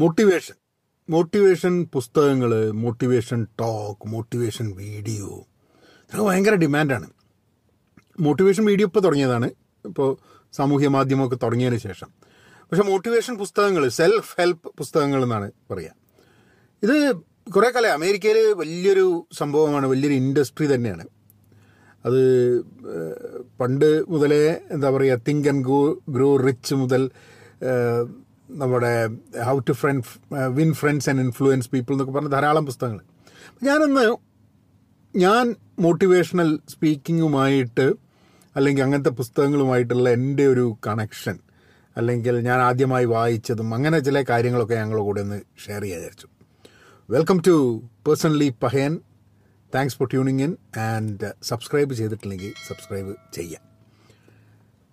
Motivation motivation പുസ്തകങ്ങൾ motivation talk motivation video ഇതൊക്കെ ഭയങ്കര ഡിമാൻഡാണ് മോട്ടിവേഷൻ വീഡിയോ ഇപ്പോൾ തുടങ്ങിയതാണ്. ഇപ്പോൾ സാമൂഹ്യ മാധ്യമമൊക്കെ തുടങ്ങിയതിന് ശേഷം. പക്ഷെ മോട്ടിവേഷൻ പുസ്തകങ്ങൾ സെൽഫ് ഹെൽപ്പ് പുസ്തകങ്ങൾ എന്നാണ് പറയുക ഇത് കുറേ കാലം അമേരിക്കയിൽ വലിയൊരു സംഭവമാണ് വലിയൊരു ഇൻഡസ്ട്രി തന്നെയാണ്. അത് പണ്ട് മുതലേ എന്താ പറയുക think and go grow rich മുതൽ നമ്മുടെ how to friend win friends and influence people എന്നൊക്കെ പറഞ്ഞ ധാരാളം പുസ്തകങ്ങൾ. ഞാനൊന്ന് ഞാൻ മോട്ടിവേഷണൽ സ്പീക്കിങ്ങുമായിട്ട് അല്ലെങ്കിൽ അങ്ങനത്തെ പുസ്തകങ്ങളുമായിട്ടുള്ള എന്റെ ഒരു കണക്ഷൻ അല്ലെങ്കിൽ ഞാൻ ആദ്യമായി വായിച്ചതും അങ്ങനെ ചില കാര്യങ്ങളൊക്കെ ഞങ്ങളുടെ കൂടെ ഒന്ന് ഷെയർ ചെയ്യാൻ വിചാരിച്ചു. Welcome to personally Pahayan thanks for tuning in and subscribe ചെയ്തിട്ടില്ലെങ്കിൽ സബ്സ്ക്രൈബ് ചെയ്യാം.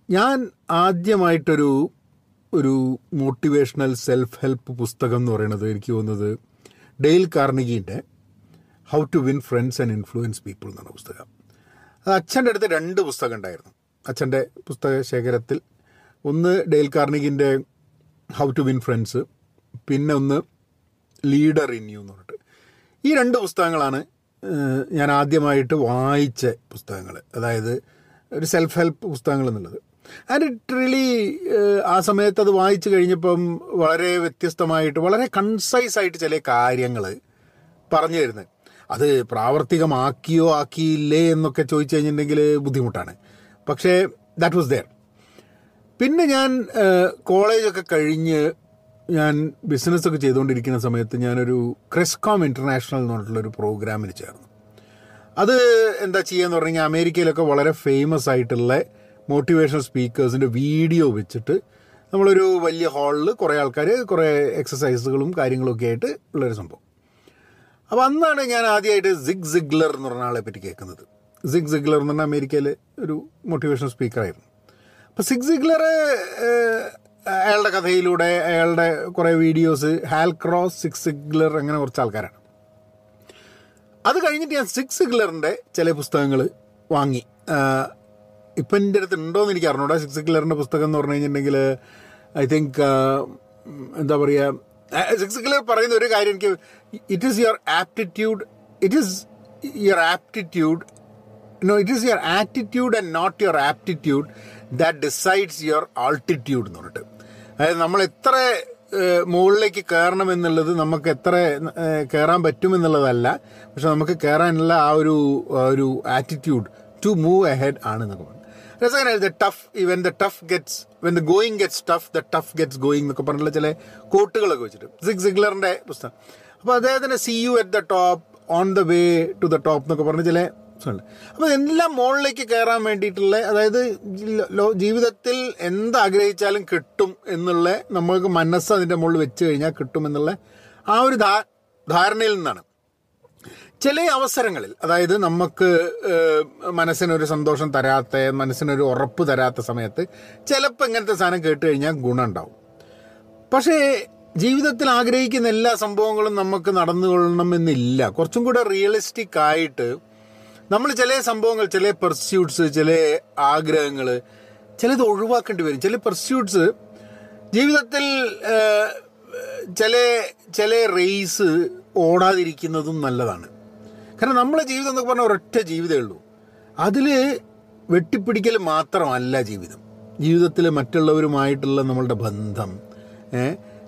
ഞാൻ ആദ്യമായിട്ടൊരു ഒരു മോട്ടിവേഷണൽ സെൽഫ് ഹെൽപ്പ് പുസ്തകം എന്ന് പറയുന്നത് എനിക്ക് തോന്നുന്നത് Dale കാർണിഗീന്റെ how to win friends and influence people എന്ന പുസ്തകം. അത് അച്ഛന്റെ അടുത്ത് രണ്ട് പുസ്തകം ഉണ്ടായിരുന്നു. അച്ഛന്റെ പുസ്തക ശേഖരത്തിൽ ഒന്ന് ഡെയിൽ കാർണിഗിന്റെ ഹൗ ടു വിൻ ഫ്രണ്ട്സ് പിന്നെ ഒന്ന് ലീഡർ ഇൻ യു എന്ന് പറഞ്ഞിട്ട്. ഈ രണ്ട് പുസ്തകങ്ങളാണ് ഞാൻ ആദ്യമായിട്ട് വായിച്ച പുസ്തകങ്ങൾ. അതായത് ഒരു സെൽഫ് ഹെൽപ്പ് പുസ്തകങ്ങൾ എന്നുള്ളത്. ആൻഡ് ഇറ്റ് റിയലി ആ സമയത്ത് അത് വായിച്ചു കഴിഞ്ഞപ്പം വളരെ വ്യത്യസ്തമായിട്ട് വളരെ കൺസൈസ് ആയിട്ട് ചില കാര്യങ്ങൾ പറഞ്ഞു തരുന്നത്. അത് പ്രാവർത്തികമാക്കിയോ ആക്കിയില്ലേ എന്നൊക്കെ ചോദിച്ചു കഴിഞ്ഞിട്ടുണ്ടെങ്കിൽ ബുദ്ധിമുട്ടാണ്. പക്ഷേ ദാറ്റ് വാസ് ദെയർ പിന്നെ ഞാൻ കോളേജൊക്കെ കഴിഞ്ഞ് ഞാൻ ബിസിനസ്സൊക്കെ ചെയ്തുകൊണ്ടിരിക്കുന്ന സമയത്ത് ഞാനൊരു ക്രിസ്കോം ഇന്റർനാഷണൽ എന്ന് പറഞ്ഞിട്ടുള്ളൊരു പ്രോഗ്രാമിൽ ചേർന്നു. അത് എന്താ ചെയ്യുക എന്ന് പറഞ്ഞു കഴിഞ്ഞാൽ അമേരിക്കയിലൊക്കെ വളരെ ഫേമസ് ആയിട്ടുള്ള മോട്ടിവേഷണൽ സ്പീക്കേഴ്സിന്റെ വീഡിയോ വെച്ചിട്ട് നമ്മളൊരു വലിയ ഹാളിൽ കുറേ ആൾക്കാർ കുറേ എക്സസൈസുകളും കാര്യങ്ങളൊക്കെ ആയിട്ട് ഉള്ളൊരു സംഭവം. അപ്പോൾ അന്നാണ് ഞാൻ ആദ്യമായിട്ട് സിഗ് സിഗ്ലർ എന്ന് പറഞ്ഞ ആളെ പറ്റി കേൾക്കുന്നത്. സിഗ് സിഗ്ലർ എന്ന് പറഞ്ഞാൽ അമേരിക്കയിലെ ഒരു മോട്ടിവേഷണൽ സ്പീക്കറായിരുന്നു അപ്പോൾ സിഗ് സിഗ്ലർ അയാളുടെ കഥയിലൂടെ അയാളുടെ കുറേ videos Hal cross six Ziglar അങ്ങനെ കുറച്ച് ആൾക്കാരാണ്. അത് കഴിഞ്ഞിട്ട് ഞാൻ സിക്സ് സിഗ്ലറിന്റെ ചില പുസ്തകങ്ങൾ വാങ്ങി. ഇപ്പം എന്റെ അടുത്ത് ഉണ്ടോയെന്ന് എനിക്ക് അറിഞ്ഞൂടാ. സിക്സ് കില്ലറിന്റെ പുസ്തകം എന്ന് പറഞ്ഞു കഴിഞ്ഞിട്ടുണ്ടെങ്കിൽ ഐ തിങ്ക് എന്താ പറയുക സിക്സ് കില്ലർ പറയുന്ന ഒരു കാര്യം എനിക്ക് it is your aptitude it is your aptitude no it is your attitude and not your aptitude that decides your altitude എന്ന് പറഞ്ഞിട്ട്. അതായത് നമ്മൾ എത്ര മുകളിലേക്ക് കയറണം എന്നുള്ളത് നമുക്ക് എത്ര കയറാൻ പറ്റുമെന്നുള്ളതല്ല പക്ഷെ നമുക്ക് കയറാനുള്ള ആ ഒരു ഒരു ആറ്റിറ്റ്യൂഡ് ടു മൂവ് എഹെഡ് ആണ് എന്നൊക്കെ പറഞ്ഞു. രസകരമായി the tough when the tough gets when the going gets tough the tough gets going എന്നൊക്കെ പറഞ്ഞിട്ടുള്ള ചില കോട്ടുകളൊക്കെ വെച്ചിട്ട്. സിഗ് സിഗ്ലറിന്റെ പുസ്തകം. അപ്പോൾ അദ്ദേഹത്തിന്റെ see you at the top on the way to the top എന്നൊക്കെ പറഞ്ഞ ചില ഉണ്ട് അപ്പോൾ എല്ലാം മുകളിലേക്ക് കയറാൻ വേണ്ടിയിട്ടുള്ള അതായത് ജീവിതത്തിൽ എന്താഗ്രഹിച്ചാലും കിട്ടും എന്നുള്ള നമ്മൾക്ക് മനസ്സ് അതിന്റെ മുകളിൽ വെച്ച് കഴിഞ്ഞാൽ കിട്ടും എന്നുള്ള ആ ഒരു ധാരണയിൽ നിന്നാണ്. ചില അവസരങ്ങളിൽ അതായത് നമുക്ക് മനസ്സിനൊരു സന്തോഷം തരാത്ത മനസ്സിനൊരു ഉറപ്പ് തരാത്ത സമയത്ത് ചിലപ്പോൾ ഇങ്ങനത്തെ സാധനം കേട്ട് കഴിഞ്ഞാൽ ഗുണമുണ്ടാവും. പക്ഷേ ജീവിതത്തിൽ ആഗ്രഹിക്കുന്ന എല്ലാ സംഭവങ്ങളും നമുക്ക് നടന്നുകൊള്ളണമെന്നില്ല. കുറച്ചും കൂടെ റിയലിസ്റ്റിക് ആയിട്ട് നമ്മൾ ചില സംഭവങ്ങൾ ചില പെർസ്യൂട്ട്സ് ചില ആഗ്രഹങ്ങൾ ചിലത് ഒഴിവാക്കേണ്ടി വരും. ചില പെർസ്യൂട്ട്സ് ജീവിതത്തിൽ ചില ചില റേസ് ഓടാതിരിക്കുന്നതും നല്ലതാണ്. കാരണം നമ്മളെ ജീവിതം എന്നൊക്കെ പറഞ്ഞാൽ ഒരൊറ്റ ജീവിതമേ ഉള്ളൂ. അതിൽ വെട്ടിപ്പിടിക്കൽ മാത്രമല്ല ജീവിതം. ജീവിതത്തിൽ മറ്റുള്ളവരുമായിട്ടുള്ള നമ്മളുടെ ബന്ധം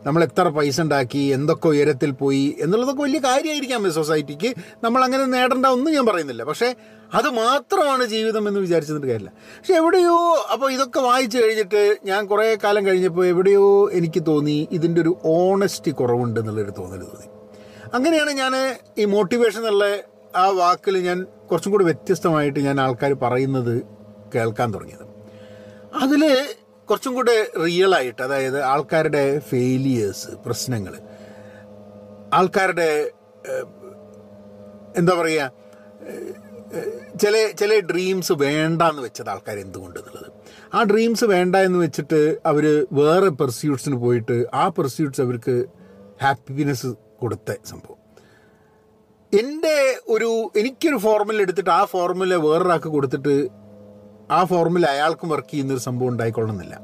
നമ്മൾ എത്ര പൈസ ഉണ്ടാക്കി എന്തൊക്കെ ഉയരത്തിൽ പോയി എന്നുള്ളതൊക്കെ വലിയ കാര്യമായിരിക്കാം സൊസൈറ്റിക്ക്. നമ്മൾ അങ്ങനെ നേടേണ്ട ഒന്നും ഞാൻ പറയുന്നില്ല. പക്ഷേ അത് മാത്രമാണ് ജീവിതം എന്ന് വിചാരിച്ചിട്ട് കാര്യമില്ല. പക്ഷെ എവിടെയോ അപ്പോൾ ഇതൊക്കെ വായിച്ചു കഴിഞ്ഞിട്ട് ഞാൻ കുറേ കാലം കഴിഞ്ഞപ്പോൾ എവിടെയോ എനിക്ക് തോന്നി ഇതിന്റെ ഒരു ഓണസ്റ്റി കുറവുണ്ട് എന്നുള്ളൊരു തോന്നൽ തോന്നി. അങ്ങനെയാണ് ഞാൻ ഈ മോട്ടിവേഷൻ എന്നുള്ള ആ വാക്കിൽ ഞാൻ കുറച്ചും കൂടി വ്യത്യസ്തമായിട്ട് ഞാൻ ആൾക്കാർ പറയുന്നത് കേൾക്കാൻ തുടങ്ങിയത്. അതിൽ കുറച്ചും കൂടെ റിയൽ ആയിട്ട് അതായത് ആൾക്കാരുടെ ഫെയിലിയേഴ്സ് പ്രശ്നങ്ങൾ ആൾക്കാരുടെ എന്താ പറയുക ചില ചില ഡ്രീംസ് വേണ്ട എന്ന് വെച്ചത് ആൾക്കാർ എന്തുകൊണ്ട് എന്നുള്ളത് ആ ഡ്രീംസ് വേണ്ട എന്ന് വെച്ചിട്ട് അവർ വേറെ പെർസ്യൂട്ട്സിന് പോയിട്ട് ആ പെർസ്യൂട്ട്സ് അവർക്ക് ഹാപ്പിനെസ് കൊടുത്ത സംഭവം. എന്റെ ഒരു എനിക്കൊരു ഫോർമുല എടുത്തിട്ട് ആ ഫോർമുല വേറൊരാൾക്ക് കൊടുത്തിട്ട് ആ ഫോർമുല അയാൾക്കും വർക്ക് ചെയ്യുന്നൊരു സംഭവം ഉണ്ടായിക്കൊള്ളണമെന്നില്ല.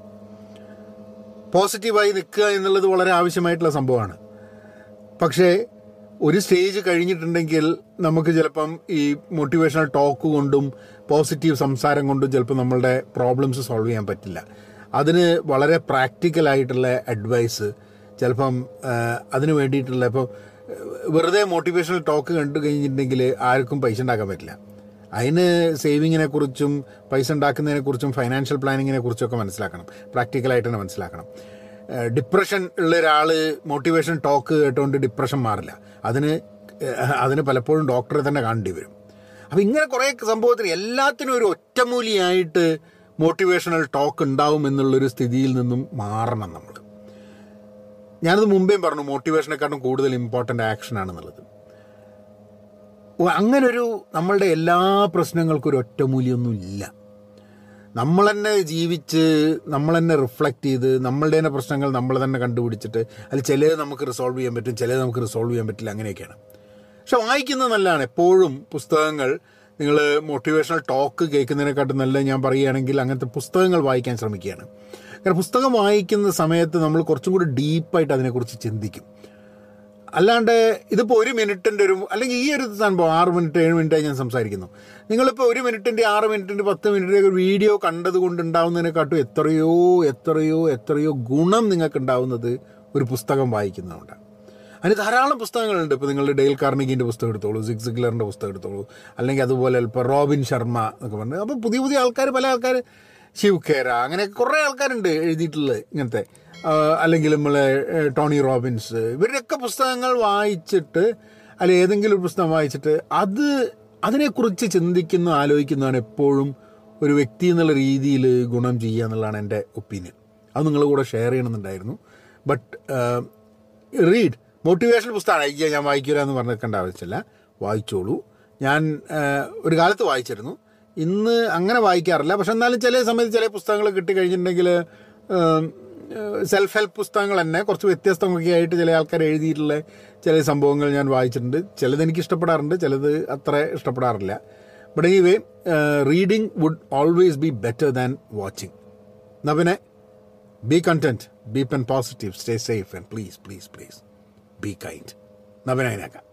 പോസിറ്റീവായി നിൽക്കുക എന്നുള്ളത് വളരെ ആവശ്യമായിട്ടുള്ള സംഭവമാണ്. പക്ഷേ ഒരു സ്റ്റേജ് കഴിഞ്ഞിട്ടുണ്ടെങ്കിൽ നമുക്ക് ചിലപ്പം ഈ മോട്ടിവേഷണൽ ടോക്ക് കൊണ്ടും പോസിറ്റീവ് സംസാരം കൊണ്ടും ചിലപ്പോൾ നമ്മളുടെ പ്രോബ്ലംസ് സോൾവ് ചെയ്യാൻ പറ്റില്ല. അതിന് വളരെ പ്രാക്ടിക്കലായിട്ടുള്ള അഡ്വൈസ് ചിലപ്പം അതിന് വേണ്ടിയിട്ടുള്ള ഇപ്പോൾ വെറുതെ മോട്ടിവേഷണൽ ടോക്ക് കണ്ടു കഴിഞ്ഞിട്ടുണ്ടെങ്കിൽ ആർക്കും പൈസ ഉണ്ടാക്കാൻ പറ്റില്ല. അതിന് സേവിങ്ങിനെ കുറിച്ചും പൈസ ഉണ്ടാക്കുന്നതിനെ കുറിച്ചും ഫൈനാൻഷ്യൽ പ്ലാനിങ്ങിനെ കുറിച്ചൊക്കെ മനസ്സിലാക്കണം. പ്രാക്ടിക്കലായിട്ട് തന്നെ മനസ്സിലാക്കണം. ഡിപ്രഷൻ ഉള്ള ഒരാൾ മോട്ടിവേഷൻ ടോക്ക് കേട്ടുകൊണ്ട് ഡിപ്രഷൻ മാറില്ല. അതിന് അതിന് പലപ്പോഴും ഡോക്ടറെ തന്നെ കാണേണ്ടി വരും. അപ്പം ഇങ്ങനെ കുറേ സംഭവത്തിന് എല്ലാത്തിനും ഒരു ഒറ്റമൂലിയായിട്ട് മോട്ടിവേഷണൽ ടോക്ക് ഉണ്ടാവും എന്നുള്ളൊരു സ്ഥിതിയിൽ നിന്നും മാറണം നമ്മൾ ഞാനത് മുമ്പേയും പറഞ്ഞു മോട്ടിവേഷനെക്കാട്ടും കൂടുതൽ ഇമ്പോർട്ടന്റ് ആക്ഷൻ ആണെന്നുള്ളത്. അങ്ങനൊരു നമ്മളുടെ എല്ലാ പ്രശ്നങ്ങൾക്കും ഒരു ഒറ്റമൂലിയൊന്നും ഇല്ല നമ്മൾ തന്നെ ജീവിച്ച് നമ്മൾ തന്നെ റിഫ്ലക്റ്റ് ചെയ്ത് നമ്മളുടെ തന്നെ പ്രശ്നങ്ങൾ നമ്മൾ തന്നെ കണ്ടുപിടിച്ചിട്ട് അതിൽ ചിലത് നമുക്ക് റിസോൾവ് ചെയ്യാൻ പറ്റും ചിലത് നമുക്ക് റിസോൾവ് ചെയ്യാൻ പറ്റില്ല അങ്ങനെയൊക്കെയാണ്. പക്ഷെ വായിക്കുന്നത് നല്ലതാണ്. എപ്പോഴും പുസ്തകങ്ങൾ നിങ്ങൾ മോട്ടിവേഷണൽ ടോക്ക് കേൾക്കുന്നതിനെക്കാട്ടും നല്ല ഞാൻ പറയുകയാണെങ്കിൽ അങ്ങനത്തെ പുസ്തകങ്ങൾ വായിക്കാൻ ശ്രമിക്കുകയാണ്. കാരണം പുസ്തകം വായിക്കുന്ന സമയത്ത് നമ്മൾ കുറച്ചും കൂടി ഡീപ്പായിട്ട് അതിനെക്കുറിച്ച് ചിന്തിക്കും. അല്ലാണ്ട് ഇതിപ്പോൾ ഒരു മിനിറ്റിന്റെ ഒരു അല്ലെങ്കിൽ ഈ ഒരു സംഭവം ആറ് മിനിറ്റ് ഏഴ് മിനിറ്റായി ഞാൻ സംസാരിക്കുന്നു. നിങ്ങളിപ്പോൾ ഒരു മിനിറ്റിന്റെ ആറ് മിനിറ്റിന്റെ പത്ത് മിനിറ്റിന്റെ ഒരു വീഡിയോ കണ്ടത് കൊണ്ട് ഉണ്ടാവുന്നതിനെക്കാട്ടും എത്രയോ എത്രയോ എത്രയോ ഗുണം നിങ്ങൾക്ക് ഉണ്ടാവുന്നത് ഒരു പുസ്തകം വായിക്കുന്നതുകൊണ്ടാണ്. അതിന് ധാരാളം പുസ്തകങ്ങളുണ്ട്. ഇപ്പോൾ നിങ്ങൾ ഡെയിൽ കാർണിക്കിന്റെ പുസ്തകം എടുത്തോളൂ സിക്സ് സിഗ്ലറിന്റെ പുസ്തകം എടുത്തോളൂ അല്ലെങ്കിൽ അതുപോലെ ഇപ്പോൾ റോബിൻ ശർമ്മ എന്നൊക്കെ പറഞ്ഞു. അപ്പോൾ പുതിയ പുതിയ ആൾക്കാർ പല ആൾക്കാർ ശിവ് ഖേര അങ്ങനെ കുറേ ആൾക്കാരുണ്ട് എഴുതിയിട്ടുള്ളത് ഇങ്ങനത്തെ. അല്ലെങ്കിൽ നമ്മൾ ടോണി റോബിൻസ് ഇവരുടെയൊക്കെ പുസ്തകങ്ങൾ വായിച്ചിട്ട് അല്ലെ ഏതെങ്കിലും ഒരു പുസ്തകം വായിച്ചിട്ട് അത് അതിനെക്കുറിച്ച് ചിന്തിക്കുന്ന ആലോചിക്കുന്നതാണ് എപ്പോഴും ഒരു വ്യക്തി എന്നുള്ള രീതിയിൽ ഗുണം ചെയ്യുക എന്നുള്ളതാണ് എന്റെ ഒപ്പീനിയൻ. അത് നിങ്ങളുടെ കൂടെ ഷെയർ ചെയ്യണമെന്നുണ്ടായിരുന്നു. But read. മോട്ടിവേഷണൽ പുസ്തകമാണ്. അയ്യ ഞാൻ വായിക്കൂലെന്ന് എന്ന് പറഞ്ഞേക്കേണ്ട ആവശ്യമില്ല. വായിച്ചോളൂ. ഞാൻ ഒരു കാലത്ത് വായിച്ചിരുന്നു. ഇന്ന് അങ്ങനെ വായിക്കാറില്ല. പക്ഷെ എന്നാലും ചില സമയത്ത് ചില പുസ്തകങ്ങൾ കിട്ടിക്കഴിഞ്ഞിട്ടുണ്ടെങ്കിൽ സെൽഫ് ഹെൽപ്പ് പുസ്തകങ്ങൾ തന്നെ കുറച്ച് വ്യത്യസ്തമൊക്കെ ആയിട്ട് ചില ആൾക്കാർ എഴുതിയിട്ടുള്ള ചില സംഭവങ്ങൾ ഞാൻ വായിച്ചിട്ടുണ്ട്. ചിലത് എനിക്ക് ഇഷ്ടപ്പെടാറുണ്ട് ചിലത് അത്ര ഇഷ്ടപ്പെടാറില്ല. But anyway reading would always be better than watching എന്നാൽ പിന്നെ be content be pen positive stay safe and please please please be kind എന്നാൽ പിന്നെ അതിനേക്കാം